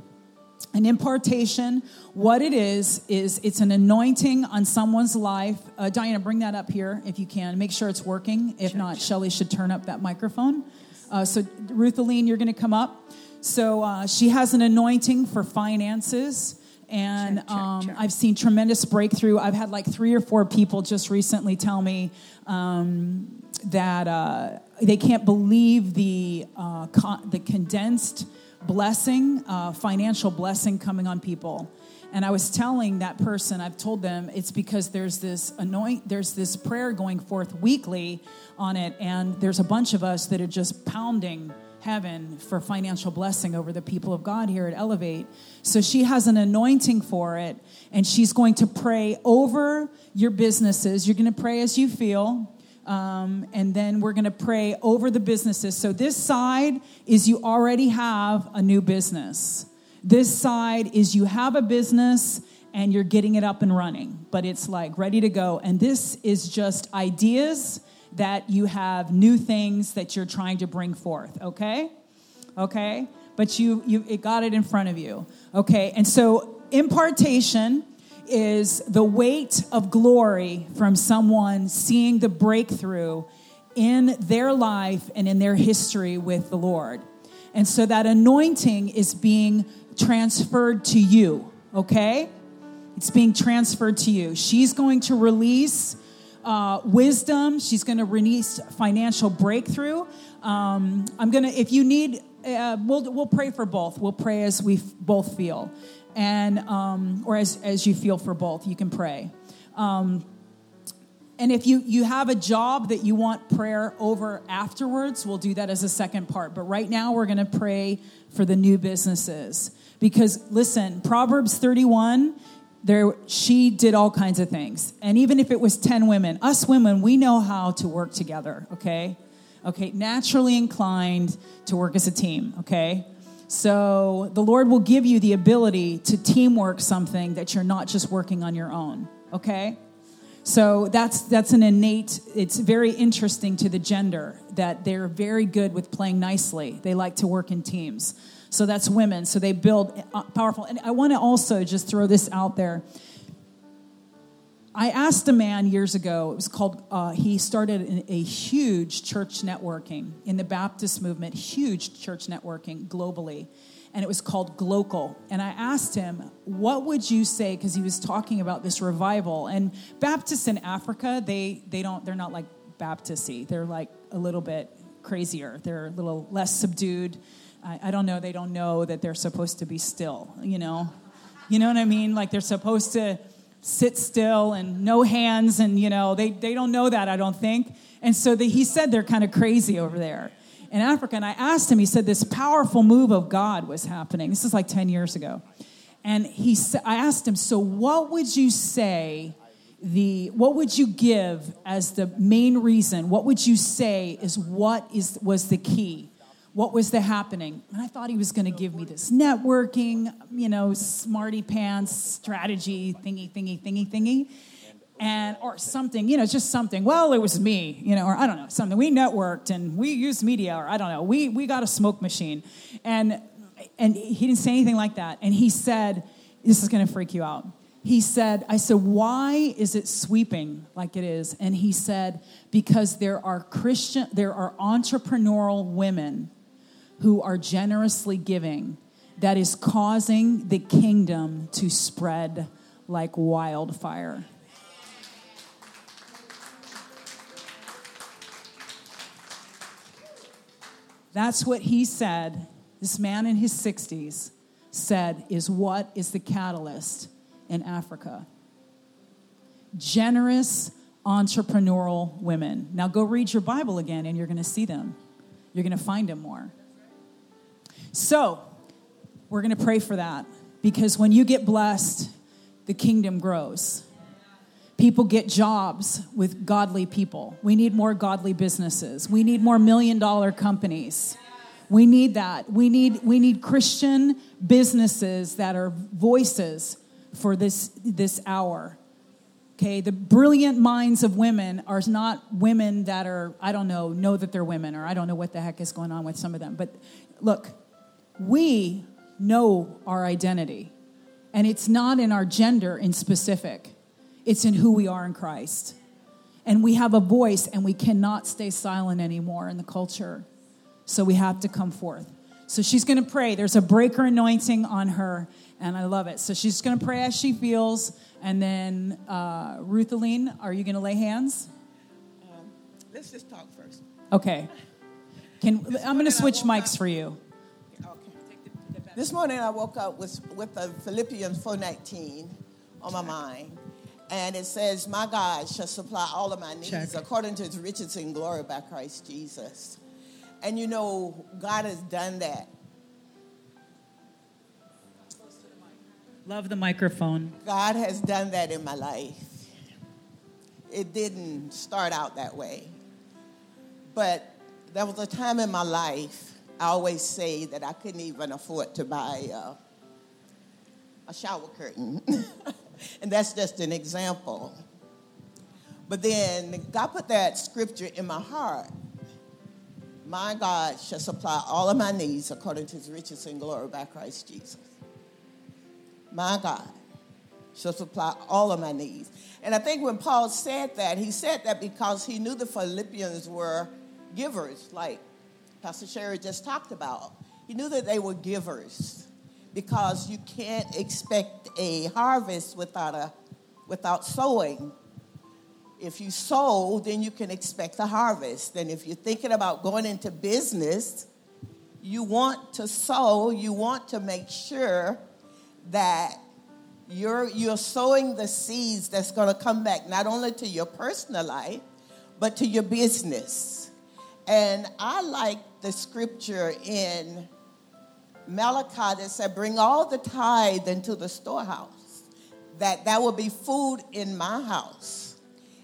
An impartation, what it is, is it's an anointing on someone's life. Uh, Diana, bring that up here if you can. Make sure it's working. If sure, not, sure. Shelly should turn up that microphone. Uh, so, Ruth Aline, you're going to come up. So uh, she has an anointing for finances. And sure, um. I've seen tremendous breakthrough. I've had like three or four people just recently tell me um, that uh, they can't believe the, uh, con- the condensed blessing, uh, financial blessing coming on people. And I was telling that person, I've told them it's because there's this anoint, there's this prayer going forth weekly on it, and there's a bunch of us that are just pounding heaven for financial blessing over the people of God here at Elevate. So she has an anointing for it, and she's going to pray over your businesses. You're going to pray as you feel. Um, and then we're going to pray over the businesses. So, this side is you already have a new business. This side is you have a business and you're getting it up and running, but it's like ready to go. And this is just ideas that you have new things that you're trying to bring forth, okay? Okay? But you you it got it in front of you. Okay? And so impartation is the weight of glory from someone seeing the breakthrough in their life and in their history with the Lord. And so that anointing is being transferred to you, okay? It's being transferred to you. She's going to release uh, wisdom. She's going to release financial breakthrough. Um, I'm going to, if you need, uh, we'll, we'll pray for both. We'll pray as we f- both feel. And, um, or as, as you feel for both, you can pray. Um, and if you, you have a job that you want prayer over afterwards, we'll do that as a second part. But right now, we're going to pray for the new businesses. Because listen, Proverbs 31 there she did all kinds of things and even if it was 10 women us women we know how to work together okay okay naturally inclined to work as a team okay so the lord will give you the ability to teamwork something that you're not just working on your own okay so that's that's an innate it's very interesting to the gender that they're very good with playing nicely they like to work in teams so that's women. So they build uh, powerful. And I want to also just throw this out there. I asked a man years ago, it was called, uh, he started a huge church networking in the Baptist movement, huge church networking globally. And it was called Glocal. And I asked him, what would you say? Because he was talking about this revival. And Baptists in Africa, they, they don't, they're not like Baptisty. They're like a little bit crazier. They're a little less subdued. I, I don't know, they don't know that they're supposed to be still, you know? You know what I mean? Like they're supposed to sit still and no hands, and, you know, they, they don't know that, I don't think. And so the, he said they're kind of crazy over there in Africa. And I asked him, he said this powerful move of God was happening. This is like 10 years ago. And he I asked him, so what would you say the what would you give as the main reason? What would you say is what is was the key what was the happening? And I thought he was going to give me this networking, you know, smarty pants strategy thingy, thingy, thingy, thingy. And, or something, you know, just something. Well, it was me, you know, or I don't know, something. We networked and we used media, or I don't know. We, we got a smoke machine. And, and he didn't say anything like that. And he said, This is going to freak you out he said, I said, why is it sweeping like it is? And he said, because there are Christian, there are entrepreneurial women who are generously giving that is causing the kingdom to spread like wildfire. That's what he said. This man in his 60s said is what is the catalyst in Africa. Generous entrepreneurial women. Now go read your Bible again and you're going to see them you're going to find them more. So, we're going to pray for that because when you get blessed, the kingdom grows. People get jobs with godly people. We need more godly businesses. We need more million dollar companies. We need that. We need, we need Christian businesses that are voices for this, this hour. Okay, the brilliant minds of women are not women that are, I don't know, know that they're women, or I don't know what the heck is going on with some of them. But look, we know our identity, and it's not in our gender in specific, it's in who we are in Christ. And we have a voice, and we cannot stay silent anymore in the culture. So we have to come forth. So she's going to pray. There's a breaker anointing on her, and I love it. So she's going to pray as she feels. And then, uh, Ruthaline, are you going to lay hands? Um, let's just talk first. Okay. Can I'm going to switch mics for you. This morning I woke up with with the Philippians 4:19 on my mind, and it says, "My God shall supply all of my needs Check. according to His riches in glory by Christ Jesus." And you know, God has done that. Love the microphone. God has done that in my life. It didn't start out that way. But there was a time in my life, I always say that I couldn't even afford to buy uh, a shower curtain. and that's just an example. But then God put that scripture in my heart my God shall supply all of my needs according to his riches and glory by Christ Jesus. My God shall supply all of my needs. And I think when Paul said that, he said that because he knew the Philippians were givers, like Pastor Sherry just talked about. He knew that they were givers because you can't expect a harvest without a without sowing if you sow, then you can expect a harvest. And if you're thinking about going into business, you want to sow, you want to make sure that you're, you're sowing the seeds that's going to come back not only to your personal life, but to your business. And I like the scripture in Malachi that said, Bring all the tithe into the storehouse, that that will be food in my house.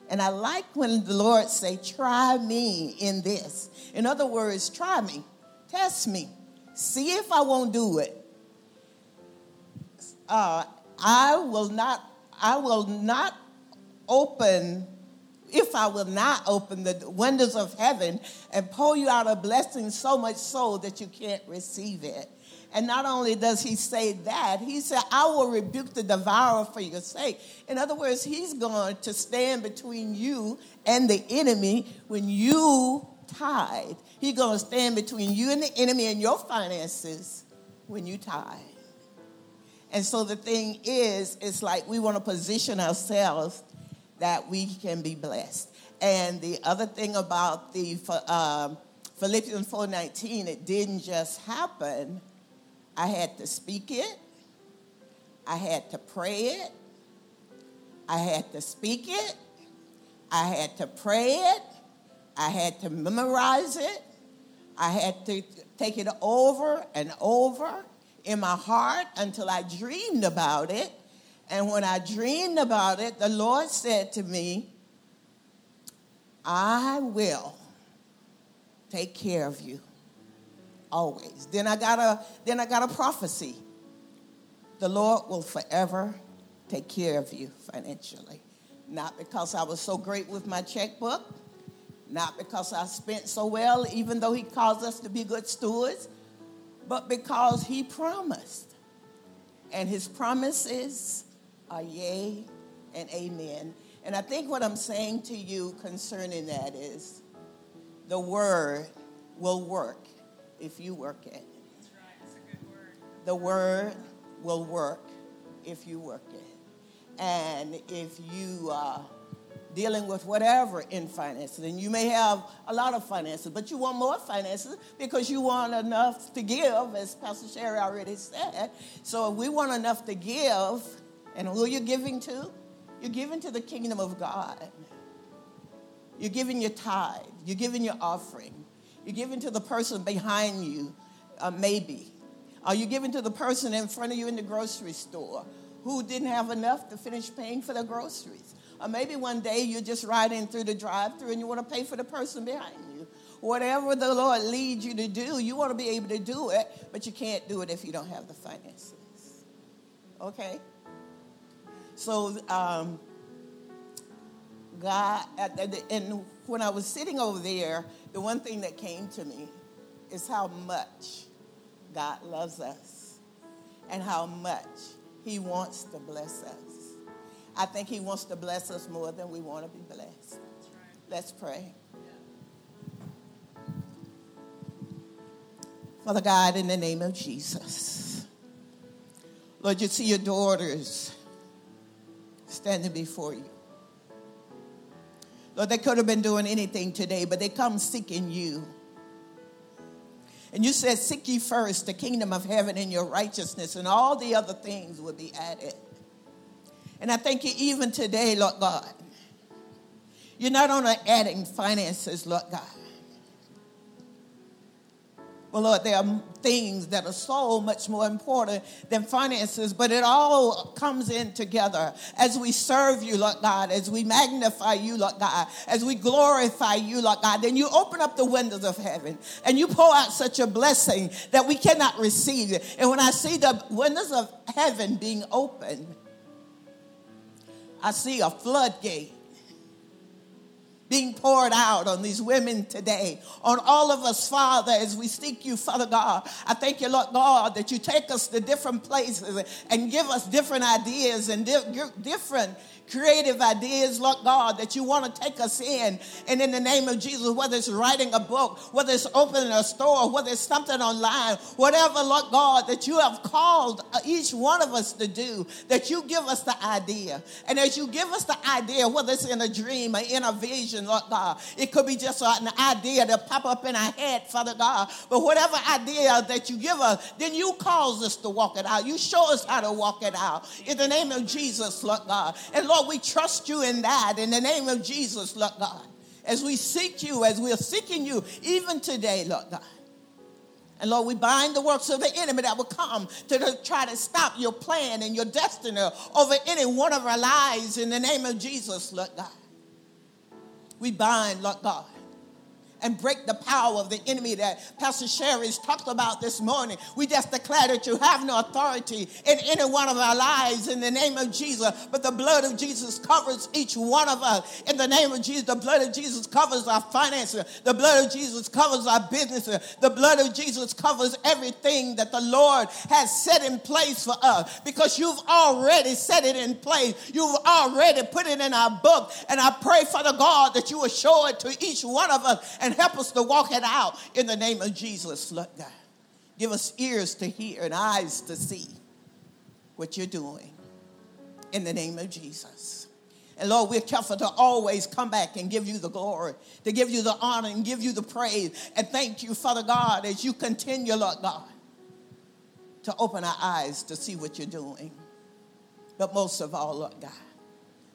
And I like when the Lord say, try me in this. In other words, try me, test me, see if I won't do it. Uh, I will not, I will not open, if I will not open the windows of heaven and pour you out a blessing so much so that you can't receive it. And not only does he say that, he said, I will rebuke the devourer for your sake. In other words, he's going to stand between you and the enemy when you tithe. He's going to stand between you and the enemy and your finances when you tithe. And so the thing is, it's like we want to position ourselves that we can be blessed. And the other thing about the uh, Philippians 4:19, it didn't just happen. I had to speak it, I had to pray it, I had to speak it, I had to pray it, I had to memorize it, I had to take it over and over in my heart until I dreamed about it. And when I dreamed about it, the Lord said to me, I will take care of you always. Then I got a then I got a prophecy. The Lord will forever take care of you financially. Not because I was so great with my checkbook, not because I spent so well, even though He calls us to be good stewards, but because He promised. And His promises are yea and amen. And I think what I'm saying to you concerning that is the word will work if you work it. That's right. That's a good word. The word will work if you work it. And if you are dealing with whatever in finances, and you may have a lot of finances, but you want more finances because you want enough to give, as Pastor Sherry already said. So if we want enough to give, and who are you giving to? You're giving to the kingdom of God. You're giving your tithe. You're giving your offering You're giving to the person behind you, uh, maybe. Are you giving to the person in front of you in the grocery store who didn't have enough to finish paying for their groceries? Or maybe one day you're just riding through the drive through and you want to pay for the person behind you. Whatever the Lord leads you to do, you want to be able to do it, but you can't do it if you don't have the finances. Okay? So, um, God, and when I was sitting over there, the one thing that came to me is how much God loves us and how much He wants to bless us. I think He wants to bless us more than we want to be blessed. Let's pray. Father God, in the name of Jesus, Lord, you see your daughters standing before you. Lord, they could have been doing anything today, but they come seeking you. And you said, Seek ye first the kingdom of heaven and your righteousness, and all the other things will be added. And I thank you even today, Lord God. You're not only adding finances, Lord God, well, Lord, there are things that are so much more important than finances, but it all comes in together as we serve you, Lord God, as we magnify you, Lord God, as we glorify you, Lord God. Then you open up the windows of heaven and you pour out such a blessing that we cannot receive it. And when I see the windows of heaven being opened, I see a floodgate being poured out on these women today, on all of us, Father, as we seek you, Father God. I thank you, Lord God, that you take us to different places and give us different ideas and di- different creative ideas, Lord God, that you want to take us in. And in the name of Jesus, whether it's writing a book, whether it's opening a store, whether it's something online, whatever, Lord God, that you have called uh, each one of us to do, that you give us the idea. And as you give us the idea, whether it's in a dream or in a vision, Lord God, it could be just an idea that pop up in our head, Father God. But whatever idea that you give us, then you cause us to walk it out. You show us how to walk it out. In the name of Jesus, Lord God. And Lord, we trust you in that in the name of Jesus, Lord God. As we seek you, as we are seeking you, even today, Lord God. And Lord, we bind the works of the enemy that will come to try to stop your plan and your destiny over any one of our lives in the name of Jesus, Lord God. We bind, Lord God, and break the power of the enemy that Pastor Sherry's talked about this morning. We just declare that you have no authority in any one of our lives in the name of Jesus. But the blood of Jesus covers each one of us. In the name of Jesus, the blood of Jesus covers our finances. The blood of Jesus covers our businesses. The blood of Jesus covers everything that the Lord has set in place for us because you've already set it in place. You've already put it in our book. And I pray, Father God, that you will show it to each one of us and help us to walk it out in the name of Jesus, Lord God. Give us ears to hear and eyes to see what you're doing in the name of Jesus. And Lord, we're careful to always come back and give you the glory, to give you the honor and give you the praise. And thank you, Father God, as you continue, Lord God, to open our eyes to see what you're doing. But most of all, Lord God,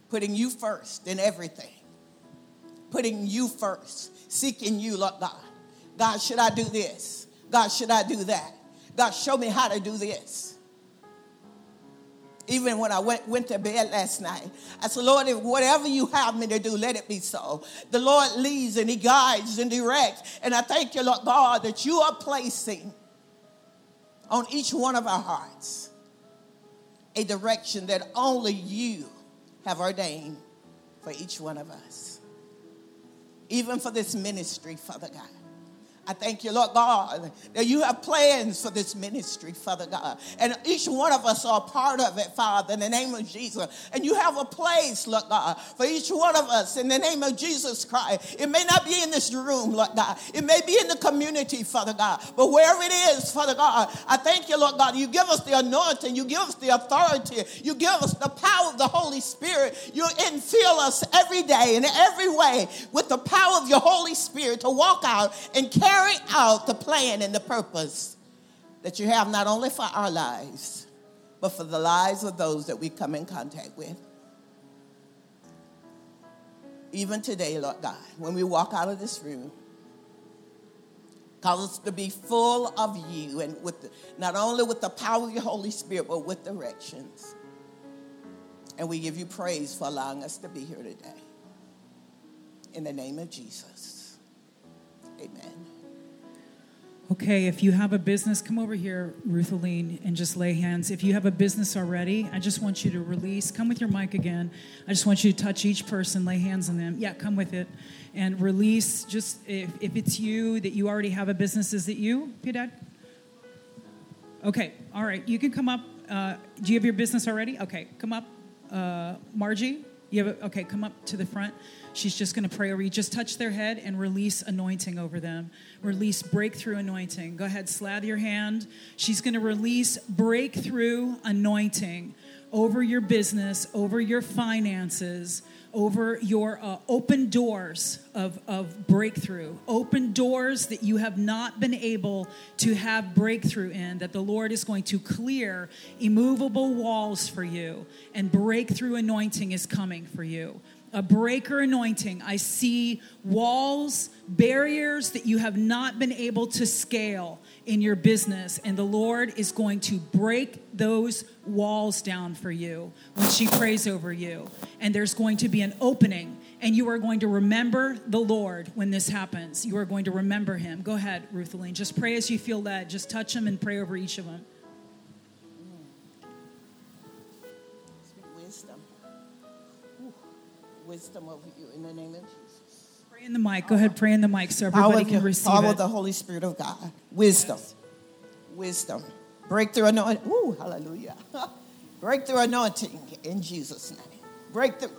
putting you first in everything, putting you first seeking you, Lord God. God, should I do this? God, should I do that? God, show me how to do this. Even when I went, went to bed last night, I said, Lord, if whatever you have me to do, let it be so. The Lord leads and He guides and directs. And I thank you, Lord God, that you are placing on each one of our hearts a direction that only you have ordained for each one of us even for this ministry, Father God. I thank you, Lord God, that you have plans for this ministry, Father God. And each one of us are a part of it, Father, in the name of Jesus. And you have a place, Lord God, for each one of us in the name of Jesus Christ. It may not be in this room, Lord God. It may be in the community, Father God. But wherever it is, Father God, I thank you, Lord God. You give us the anointing. You give us the authority. You give us the power of the Holy Spirit. You infill us every day in every way with the power of your Holy Spirit to walk out and carry carry out the plan and the purpose that you have not only for our lives, but for the lives of those that we come in contact with. Even today, Lord God, when we walk out of this room, Cause us to be full of you and with the, not only with the power of your Holy Spirit, but with directions. And we give you praise for allowing us to be here today. In the name of Jesus. Amen. Okay, if you have a business, come over here, Ruth Aline, and just lay hands. If you have a business already, I just want you to release. Come with your mic again. I just want you to touch each person, lay hands on them. Yeah, come with it. And release, just if, if it's you that you already have a business, is it you, your dad? Okay, all right. You can come up. Uh, do you have your business already? Okay, come up. Uh, Margie, you have okay, come up to the front. She's just going to pray over you. Just touch their head and release anointing over them. Release breakthrough anointing. Go ahead, slather your hand. She's going to release breakthrough anointing over your business, over your finances, over your uh, open doors of, of breakthrough, open doors that you have not been able to have breakthrough in, that the Lord is going to clear immovable walls for you, and breakthrough anointing is coming for you. A breaker anointing. I see walls, barriers that you have not been able to scale in your business, and the Lord is going to break those walls down for you when she prays over you. And there's going to be an opening, and you are going to remember the Lord when this happens. You are going to remember Him. Go ahead, Ruth Aline. Just pray as you feel led. Just touch Him and pray over each of them. wisdom Wisdom over you in the name of in the mic. Go ahead, pray in the mic so everybody can receive power it. of the Holy Spirit of God. Wisdom. Yes. Wisdom. Breakthrough anointing. Ooh, hallelujah. Breakthrough anointing in Jesus' name. Breakthrough.